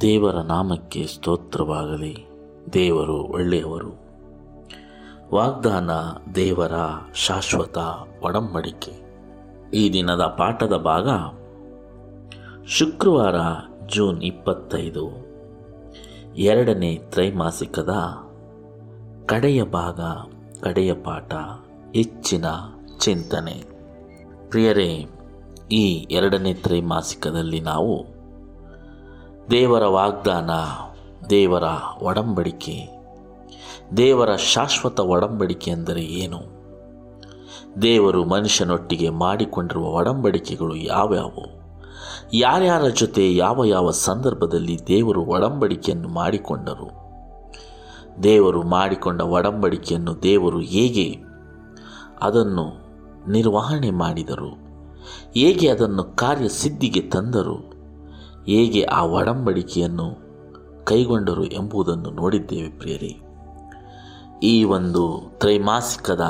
ದೇವರ ನಾಮಕ್ಕೆ ಸ್ತೋತ್ರವಾಗಲಿ. ದೇವರು ಒಳ್ಳೆಯವರು. ವಾಗ್ದಾನ ದೇವರ ಶಾಶ್ವತ ಒಡಂಬಡಿಕೆ. ಈ ದಿನದ ಪಾಠದ ಭಾಗ ಶುಕ್ರವಾರ ಜೂನ್ ಇಪ್ಪತ್ತೈದು. ಎರಡನೇ ತ್ರೈಮಾಸಿಕದ ಕಡೆಯ ಭಾಗ, ಕಡೆಯ ಪಾಠ, ಹೆಚ್ಚಿನ ಚಿಂತನೆ. ಪ್ರಿಯರೇ, ಈ ಎರಡನೇ ತ್ರೈಮಾಸಿಕದಲ್ಲಿ ನಾವು ದೇವರ ವಾಗ್ದಾನ, ದೇವರ ಒಡಂಬಡಿಕೆ. ದೇವರ ಶಾಶ್ವತ ಒಡಂಬಡಿಕೆ ಎಂದರೆ ಏನು? ದೇವರು ಮನುಷ್ಯನೊಟ್ಟಿಗೆ ಮಾಡಿಕೊಂಡಿರುವ ಒಡಂಬಡಿಕೆಗಳು ಯಾವ್ಯಾವು? ಯಾರ್ಯಾರ ಜೊತೆ ಯಾವ ಯಾವ ಸಂದರ್ಭದಲ್ಲಿ ದೇವರು ಒಡಂಬಡಿಕೆಯನ್ನು ಮಾಡಿಕೊಂಡರು? ದೇವರು ಮಾಡಿಕೊಂಡ ಒಡಂಬಡಿಕೆಯನ್ನು ದೇವರು ಹೇಗೆ ಅದನ್ನು ನಿರ್ವಹಣೆ ಮಾಡಿದರು? ಹೇಗೆ ಅದನ್ನು ಕಾರ್ಯಸಿದ್ಧಿಗೆ ತಂದರು? ಹೇಗೆ ಆ ಒಡಂಬಡಿಕೆಯನ್ನು ಕೈಗೊಂಡರು ಎಂಬುದನ್ನು ನೋಡಿದ್ದೇವೆ ಪ್ರಿಯರಿ. ಈ ಒಂದು ತ್ರೈಮಾಸಿಕದ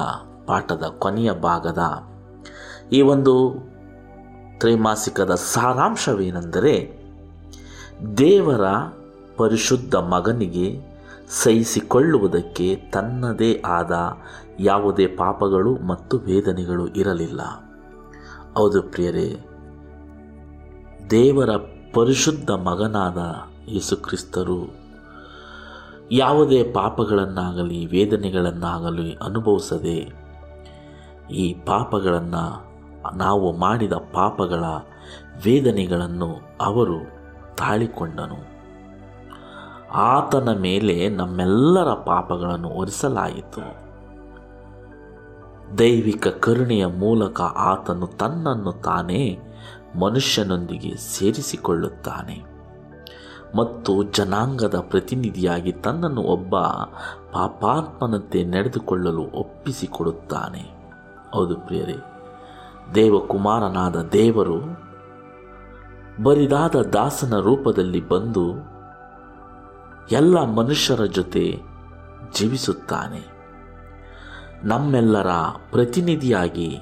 ಪಾಠದ ಕೊನೆಯ ಭಾಗದ ಈ ಒಂದು ತ್ರೈಮಾಸಿಕದ ಸಾರಾಂಶವೇನೆಂದರೆ ದೇವರ ಪರಿಶುದ್ಧ ಮಗನಿಗೆ ಸಹಿಸಿಕೊಳ್ಳುವುದಕ್ಕೆ ತನ್ನದೇ ಆದ ಯಾವುದೇ ಪಾಪಗಳು ಮತ್ತು ವೇದನೆಗಳು ಇರಲಿಲ್ಲ. ಹೌದು ಪ್ರಿಯರೇ, ದೇವರ ಪರಿಶುದ್ಧ ಮಗನಾದ ಯೇಸುಕ್ರಿಸ್ತರು, ಯಾವುದೇ ಪಾಪಗಳನ್ನಾಗಲಿ, ವೇದನೆಗಳನ್ನಾಗಲಿ ಅನುಭವಿಸದೆ ಈ ಪಾಪಗಳನ್ನು ನಾವು ಮಾಡಿದ ಪಾಪಗಳ ವೇದನೆಗಳನ್ನು ಅವರು ತಾಳಿಕೊಂಡನು. ಆತನ ಮೇಲೆ ನಮ್ಮೆಲ್ಲರ ಪಾಪಗಳನ್ನು ಹೊರಿಸಲಾಯಿತು ದೈವಿಕ ಕರುಣೆಯ ಮೂಲಕ ಆತನು ತನ್ನನ್ನು ತಾನೇ ಮನುಷ್ಯನೊಂದಿಗೆ ಸೇರಿಸಿಕೊಳ್ಳುತ್ತಾನೆ. ಮತ್ತು ಜನಾಂಗದ ಪ್ರತಿನಿಧಿಯಾಗಿ ತನ್ನನ್ನು ಒಬ್ಬ ಪಾಪಾತ್ಮನಂತೆ ನಡೆದುಕೊಳ್ಳಲು ಒಪ್ಪಿಸಿಕೊಡುತ್ತಾನೆ. ಹೌದು ಪ್ರಿಯರೇ, ದೇವಕುಮಾರನಾದ ದೇವರು ಬರಿದಾದ ದಾಸನ ರೂಪದಲ್ಲಿ ಬಂದು ಎಲ್ಲ ಮನುಷ್ಯರ ಜೊತೆ ಜೀವಿಸುತ್ತಾನೆ. ನಮ್ಮೆಲ್ಲರ ಪ್ರತಿನಿಧಿಯಾಗಿ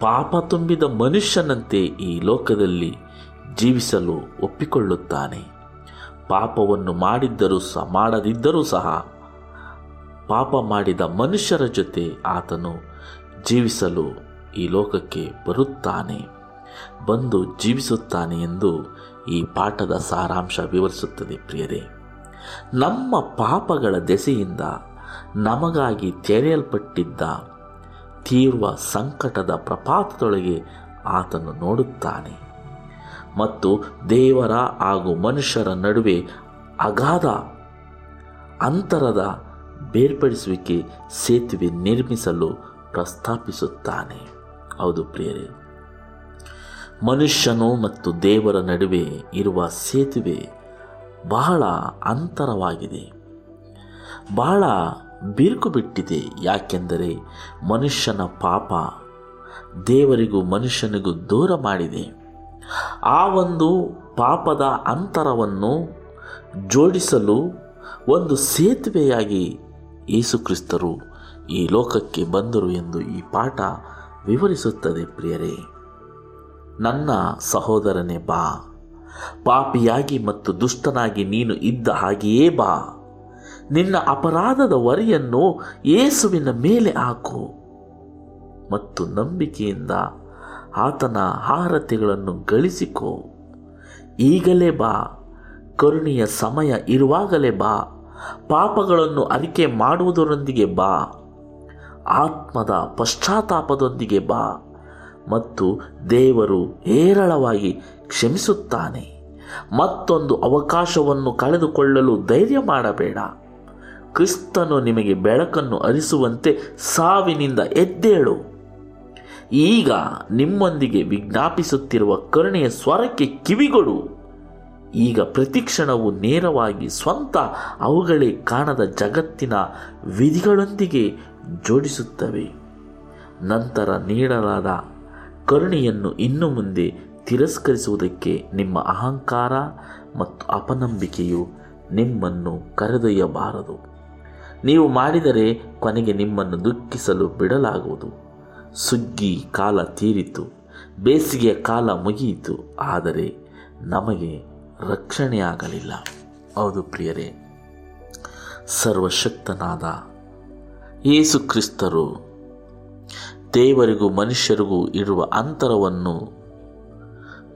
ಪಾಪ ತುಂಬಿದ ಮನುಷ್ಯನಂತೆ ಈ ಲೋಕದಲ್ಲಿ ಜೀವಿಸಲು ಒಪ್ಪಿಕೊಳ್ಳುತ್ತಾನೆ. ಪಾಪವನ್ನು ಮಾಡಿದ್ದರೂ ಸಹ, ಮಾಡದಿದ್ದರೂ ಸಹ, ಪಾಪ ಮಾಡಿದ ಮನುಷ್ಯರ ಜೊತೆ ಆತನು ಜೀವಿಸಲು ಈ ಲೋಕಕ್ಕೆ ಬರುತ್ತಾನೆ. ಬಂದು ಜೀವಿಸುತ್ತಾನೆ ಎಂದು ಈ ಪಾಠದ ಸಾರಾಂಶ ವಿವರಿಸುತ್ತದೆ ಪ್ರಿಯರೇ. ನಮ್ಮ ಪಾಪಗಳ ದೆಸೆಯಿಂದ ನಮಗಾಗಿ ತೆರೆಯಲ್ಪಟ್ಟಿದ್ದ ತೀವ್ರ ಸಂಕಟದ ಪ್ರಪಾತದೊಳಗೆ ಆತನು ನೋಡುತ್ತಾನೆ. ಮತ್ತು ದೇವರ ಹಾಗೂ ಮನುಷ್ಯರ ನಡುವೆ ಅಗಾಧ ಅಂತರದ ಬೇರ್ಪಡಿಸುವಿಕೆ ಸೇತುವೆ ನಿರ್ಮಿಸಲು ಪ್ರಸ್ತಾಪಿಸುತ್ತಾನೆ. ಹೌದು ಪ್ರಿಯರೇ. ಮನುಷ್ಯನು ಮತ್ತು ದೇವರ ನಡುವೆ ಇರುವ ಸೇತುವೆ ಬಹಳ ಅಂತರವಾಗಿದೆ. ಬಹಳ ಬಿರುಕು ಬಿಟ್ಟಿದೆ. ಯಾಕೆಂದರೆ ಮನುಷ್ಯನ ಪಾಪ ದೇವರಿಗೂ ಮನುಷ್ಯನಿಗೂ ದೂರ ಮಾಡಿದೆ. ಆ ಒಂದು ಪಾಪದ ಅಂತರವನ್ನು ಜೋಡಿಸಲು ಒಂದು ಸೇತುವೆಯಾಗಿ ಯೇಸುಕ್ರಿಸ್ತರು ಈ ಲೋಕಕ್ಕೆ ಬಂದರು ಎಂದು ಈ ಪಾಠ ವಿವರಿಸುತ್ತದೆ ಪ್ರಿಯರೇ. ನನ್ನ ಸಹೋದರನೇ ಬಾ. ಪಾಪಿಯಾಗಿ ಮತ್ತು ದುಷ್ಟನಾಗಿ ನೀನು ಇದ್ದ ಹಾಗೆಯೇ ಬಾ. ನಿನ್ನ ಅಪರಾಧದ ವರಿಯನ್ನು ಯೇಸುವಿನ ಮೇಲೆ ಹಾಕು ಮತ್ತು ನಂಬಿಕೆಯಿಂದ ಆತನ ಆಹಾರತೆಗಳನ್ನು ಗಳಿಸಿಕೋ. ಈಗಲೇ ಬಾ, ಕರುಣೆಯ ಸಮಯ ಇರುವಾಗಲೇ ಬಾ, ಪಾಪಗಳನ್ನು ಅರಿಕೆ ಮಾಡುವುದರೊಂದಿಗೆ ಬಾ, ಆತ್ಮದ ಪಶ್ಚಾತ್ತಾಪದೊಂದಿಗೆ ಬಾ ಮತ್ತು ದೇವರು ಹೇರಳವಾಗಿ ಕ್ಷಮಿಸುತ್ತಾನೆ. ಮತ್ತೊಂದು ಅವಕಾಶವನ್ನು ಕಳೆದುಕೊಳ್ಳಲು ಧೈರ್ಯ ಮಾಡಬೇಡ. ಕ್ರಿಸ್ತನು ನಿಮಗೆ ಬೆಳಕನ್ನು ಅರಿಸುವಂತೆ ಸಾವಿನಿಂದ ಎದ್ದೇಳು. ಈಗ ನಿಮ್ಮೊಂದಿಗೆ ವಿಜ್ಞಾಪಿಸುತ್ತಿರುವ ಕರುಣೆಯ ಸ್ವರಕ್ಕೆ ಕಿವಿಗೊಡು. ಈಗ ಪ್ರತಿಕ್ಷಣವು ನೇರವಾಗಿ ಸ್ವಂತ ಅವುಗಳೇ ಕಾಣದ ಜಗತ್ತಿನ ವಿಧಿಗಳೊಂದಿಗೆ ಜೋಡಿಸುತ್ತವೆ. ನಂತರ ನೀಡಲಾದ ಕರುಣೆಯನ್ನು ಇನ್ನು ಮುಂದೆ ತಿರಸ್ಕರಿಸುವುದಕ್ಕೆ ನಿಮ್ಮ ಅಹಂಕಾರ ಮತ್ತು ಅಪನಂಬಿಕೆಯು ನಿಮ್ಮನ್ನು ಕರೆದೊಯ್ಯಬಾರದು. ನೀವು ಮಾಡಿದರೆ ಕೊನೆಗೆ ನಿಮ್ಮನ್ನು ದುಃಖಿಸಲು ಬಿಡಲಾಗುವುದು. ಸುಗ್ಗಿ ಕಾಲ ತೀರಿತು, ಬೇಸಿಗೆಯ ಕಾಲ ಮುಗಿಯಿತು, ಆದರೆ ನಮಗೆ ರಕ್ಷಣೆಯಾಗಲಿಲ್ಲ. ಹೌದು ಪ್ರಿಯರೇ, ಸರ್ವಶಕ್ತನಾದ ಯೇಸು ಕ್ರಿಸ್ತರು ದೇವರಿಗೂ ಮನುಷ್ಯರಿಗೂ ಇರುವ ಅಂತರವನ್ನು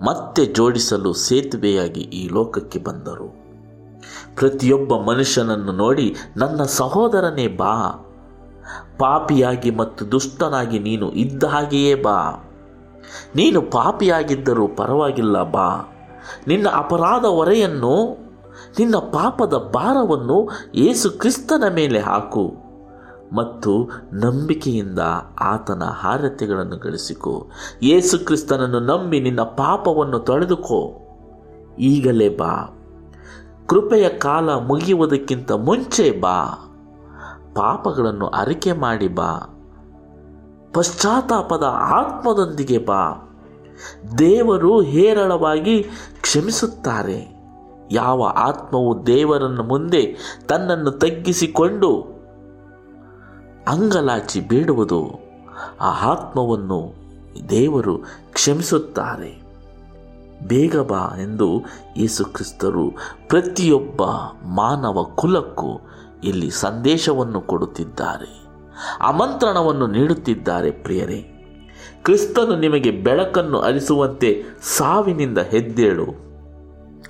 ಮತ್ತೆ ಜೋಡಿಸಲು ಸೇತುವೆಯಾಗಿ ಈ ಲೋಕಕ್ಕೆ ಬಂದರು. ಪ್ರತಿಯೊಬ್ಬ ಮನುಷ್ಯನನ್ನು ನೋಡಿ, ನನ್ನ ಸಹೋದರನೇ ಬಾ. ಪಾಪಿಯಾಗಿ ಮತ್ತು ದುಷ್ಟನಾಗಿ ನೀನು ಇದ್ದ ಹಾಗೆಯೇ ಬಾ. ನೀನು ಪಾಪಿಯಾಗಿದ್ದರೂ ಪರವಾಗಿಲ್ಲ ಬಾ. ನಿನ್ನ ಅಪರಾಧ ಹೊರೆಯನ್ನು, ನಿನ್ನ ಪಾಪದ ಭಾರವನ್ನು ಏಸು ಕ್ರಿಸ್ತನ ಮೇಲೆ ಹಾಕು ಮತ್ತು ನಂಬಿಕೆಯಿಂದ ಆತನ ಹಾರತೆಗಳನ್ನು ಗಳಿಸಿಕೊ. ಯೇಸು ಕ್ರಿಸ್ತನನ್ನು ನಂಬಿ ನಿನ್ನ ಪಾಪವನ್ನು ತೊಳೆದುಕೋ. ಈಗಲೇ ಬಾ. ಕೃಪೆಯ ಕಾಲ ಮುಗಿಯುವುದಕ್ಕಿಂತ ಮುಂಚೆ ಬಾ. ಪಾಪಗಳನ್ನು ಅರಿಕೆ ಮಾಡಿ ಬಾ. ಪಶ್ಚಾತ್ತಾಪದ ಆತ್ಮದೊಂದಿಗೆ ಬಾ. ದೇವರು ಹೇರಳವಾಗಿ ಕ್ಷಮಿಸುತ್ತಾರೆ. ಯಾವ ಆತ್ಮವು ದೇವರನ್ನು ಮುಂದೆ ತನ್ನನ್ನು ತಗ್ಗಿಸಿಕೊಂಡು ಅಂಗಲಾಚಿ ಬೇಡುವುದು ಆ ಆತ್ಮವನ್ನು ದೇವರು ಕ್ಷಮಿಸುತ್ತಾರೆ. ಬೇಗ ಬಾ ಎಂದು ಯೇಸು ಕ್ರಿಸ್ತರು ಪ್ರತಿಯೊಬ್ಬ ಮಾನವ ಕುಲಕ್ಕೂ ಇಲ್ಲಿ ಸಂದೇಶವನ್ನು ಕೊಡುತ್ತಿದ್ದಾರೆ. ಆಮಂತ್ರಣವನ್ನು ನೀಡುತ್ತಿದ್ದಾರೆ ಪ್ರಿಯರೇ. ಕ್ರಿಸ್ತನು ನಿಮಗೆ ಬೆಳಕನ್ನು ಅರಿಸುವಂತೆ ಸಾವಿನಿಂದ ಹೆದ್ದೇಳು.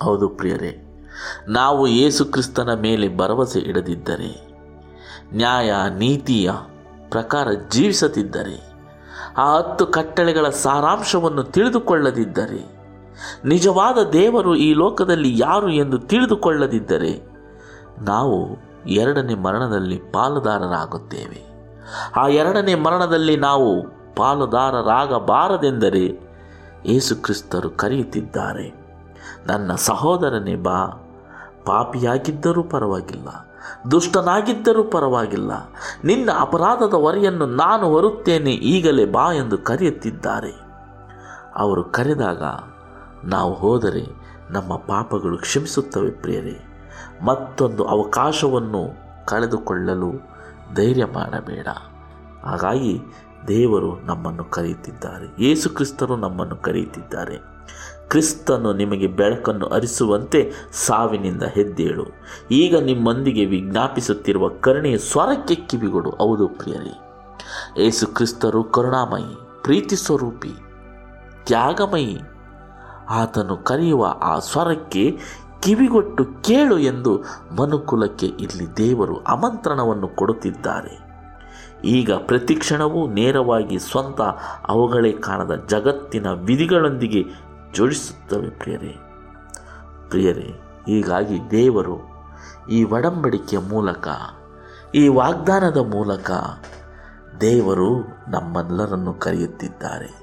ಹೌದು ಪ್ರಿಯರೇ. ನಾವು ಯೇಸು ಕ್ರಿಸ್ತನ ಮೇಲೆ ಭರವಸೆ ಇಡದಿದ್ದರೆ, ನ್ಯಾಯ, ನೀತಿಯ ಪ್ರಕಾರ ಜೀವಿಸದಿದ್ದರೆ, ಆ ಹತ್ತು ಕಟ್ಟಳೆಗಳ ಸಾರಾಂಶವನ್ನು ತಿಳಿದುಕೊಳ್ಳದಿದ್ದರೆ ನಿಜವಾದ ದೇವರು ಈ ಲೋಕದಲ್ಲಿ ಯಾರು ಎಂದು ತಿಳಿದುಕೊಳ್ಳದಿದ್ದರೆ ನಾವು ಎರಡನೇ ಮರಣದಲ್ಲಿ ಪಾಲುದಾರರಾಗುತ್ತೇವೆ. ಆ ಎರಡನೇ ಮರಣದಲ್ಲಿ ನಾವು ಪಾಲುದಾರರಾಗಬಾರದೆಂದರೆ ಯೇಸುಕ್ರಿಸ್ತರು ಕರೆಯುತ್ತಿದ್ದಾರೆ, ನನ್ನ ಸಹೋದರನೇ ಬಾ, ಪಾಪಿಯಾಗಿದ್ದರೂ ಪರವಾಗಿಲ್ಲ, ದುಷ್ಟನಾಗಿದ್ದರೂ ಪರವಾಗಿಲ್ಲ, ನಿನ್ನ ಅಪರಾಧದ ಹೊರೆಯನ್ನು ನಾನು ಹೊರುತ್ತೇನೆ, ಈಗಲೇ ಬಾ ಎಂದು ಕರೆಯುತ್ತಿದ್ದಾರೆ. ಅವರು ಕರೆದಾಗ ನಾವು ಹೋದರೆ ನಮ್ಮ ಪಾಪಗಳು ಕ್ಷಮಿಸುತ್ತವೆ ಪ್ರಿಯರೇ. ಮತ್ತೊಂದು ಅವಕಾಶವನ್ನು ಕಳೆದುಕೊಳ್ಳಲು ಧೈರ್ಯ ಮಾಡಬೇಡ. ಹಾಗಾಗಿ ದೇವರು ನಮ್ಮನ್ನು ಕರೆಯುತ್ತಿದ್ದಾರೆ. ಯೇಸು ಕ್ರಿಸ್ತರು ನಮ್ಮನ್ನು ಕರೆಯುತ್ತಿದ್ದಾರೆ. ಕ್ರಿಸ್ತನು ನಿಮಗೆ ಬೆಳಕನ್ನು ಅರಿಸುವಂತೆ ಸಾವಿನಿಂದ ಹೆದ್ದೇಳು. ಈಗ ನಿಮ್ಮೊಂದಿಗೆ ವಿಜ್ಞಾಪಿಸುತ್ತಿರುವ ಕರುಣೆಯ ಸ್ವರಕ್ಕೆ ಕಿವಿಗೊಡು. ಹೌದು ಪ್ರಿಯರೇ. ಯೇಸು ಕ್ರಿಸ್ತರು ಕರುಣಾಮಯಿ, ಪ್ರೀತಿ ಸ್ವರೂಪಿ, ತ್ಯಾಗಮಯಿ ಆತನು ಕರೆಯುವ ಆ ಸ್ವರಕ್ಕೆ ಕಿವಿಗೊಟ್ಟು ಕೇಳು ಎಂದು ಮನುಕುಲಕ್ಕೆ ಇಲ್ಲಿ ದೇವರು ಆಮಂತ್ರಣವನ್ನು ಕೊಡುತ್ತಿದ್ದಾರೆ. ಈಗ ಪ್ರತಿಕ್ಷಣವೂ ನೇರವಾಗಿ ಸ್ವಂತ ಅವುಗಳೇ ಕಾಣದ ಜಗತ್ತಿನ ವಿಧಿಗಳೊಂದಿಗೆ ಜೋಡಿಸುತ್ತವೆ ಪ್ರಿಯರೇ. ಪ್ರಿಯರೇ, ಹೀಗಾಗಿ ದೇವರು ಈ ಒಡಂಬಡಿಕೆಯ ಮೂಲಕ, ಈ ವಾಗ್ದಾನದ ಮೂಲಕ ದೇವರು ನಮ್ಮೆಲ್ಲರನ್ನು ಕರೆಯುತ್ತಿದ್ದಾರೆ.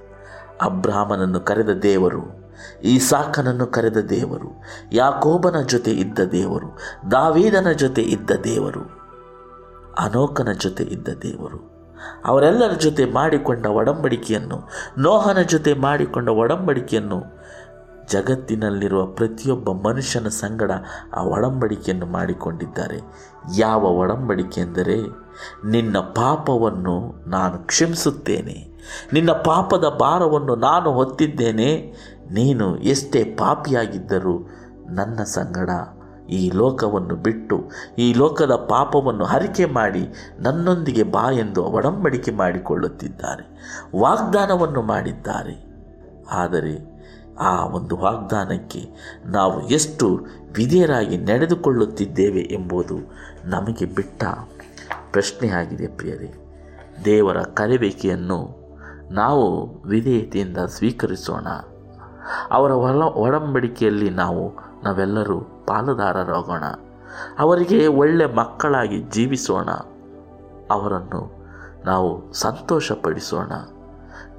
ಅಬ್ರಾಹ್ಮನನ್ನು ಕರೆದ ದೇವರು ಈಸಾಕನನ್ನು ಕರೆದ ದೇವರು, ಯಾಕೋಬನ ಜೊತೆ ಇದ್ದ ದೇವರು, ದಾವೀದನ ಜೊತೆ ಇದ್ದ ದೇವರು, ಅನೋಕನ ಜೊತೆ ಇದ್ದ ದೇವರು. ಅವರೆಲ್ಲರ ಜೊತೆ ಮಾಡಿಕೊಂಡ ಒಡಂಬಡಿಕೆಯನ್ನು, ನೋಹನ ಜೊತೆ ಮಾಡಿಕೊಂಡ ಒಡಂಬಡಿಕೆಯನ್ನು, ಜಗತ್ತಿನಲ್ಲಿರುವ ಪ್ರತಿಯೊಬ್ಬ ಮನುಷ್ಯನ ಸಂಗಡ ಆ ಒಡಂಬಡಿಕೆಯನ್ನು ಮಾಡಿಕೊಂಡಿದ್ದಾರೆ. ಯಾವ ಒಡಂಬಡಿಕೆ ಎಂದರೆ, ನಿನ್ನ ಪಾಪವನ್ನು ನಾನು ಕ್ಷಮಿಸುತ್ತೇನೆ, ನಿನ್ನ ಪಾಪದ ಭಾರವನ್ನು ನಾನು ಹೊತ್ತಿದ್ದೇನೆ ನೀನು ಎಷ್ಟೇ ಪಾಪಿಯಾಗಿದ್ದರೂ ನನ್ನ ಸಂಗಡ ಈ ಲೋಕವನ್ನು ಬಿಟ್ಟು, ಈ ಲೋಕದ ಪಾಪವನ್ನು ಹರಿಕೆ ಮಾಡಿ ನನ್ನೊಂದಿಗೆ ಬಾ ಎಂದು ಒಡಂಬಡಿಕೆ ಮಾಡಿಕೊಳ್ಳುತ್ತಿದ್ದಾರೆ. ವಾಗ್ದಾನವನ್ನು ಮಾಡಿದ್ದಾರೆ. ಆದರೆ ಆ ಒಂದು ವಾಗ್ದಾನಕ್ಕೆ ನಾವು ಎಷ್ಟು ವಿಧೇಯರಾಗಿ ನಡೆದುಕೊಳ್ಳುತ್ತಿದ್ದೇವೆ ಎಂಬುದು ನಮಗೆ ಬಿಟ್ಟ ಪ್ರಶ್ನೆಯಾಗಿದೆ ಪ್ರಿಯರೇ. ದೇವರ ಕರೆಬೇಕೆಯನ್ನು ನಾವು ವಿಧೇಯತೆಯಿಂದ ಸ್ವೀಕರಿಸೋಣ. ಅವರ ಒಳ ಒಡಂಬಡಿಕೆಯಲ್ಲಿ ನಾವು ನಾವೆಲ್ಲರೂ ಪಾಲುದಾರರಾಗೋಣ. ಅವರಿಗೆ ಒಳ್ಳೆ ಮಕ್ಕಳಾಗಿ ಜೀವಿಸೋಣ. ಅವರನ್ನು ನಾವು ಸಂತೋಷಪಡಿಸೋಣ.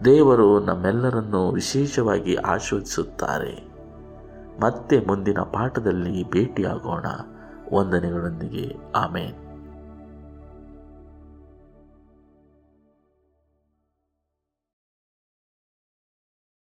ದೇವರು ನಮ್ಮೆಲ್ಲರನ್ನು ವಿಶೇಷವಾಗಿ ಆಶೀರ್ವದಿಸುತ್ತಾರೆ. ಮತ್ತೆ ಮುಂದಿನ ಪಾಠದಲ್ಲಿ ಭೇಟಿಯಾಗೋಣ. ವಂದನೆಗಳೊಂದಿಗೆ. ಆಮೇನ್.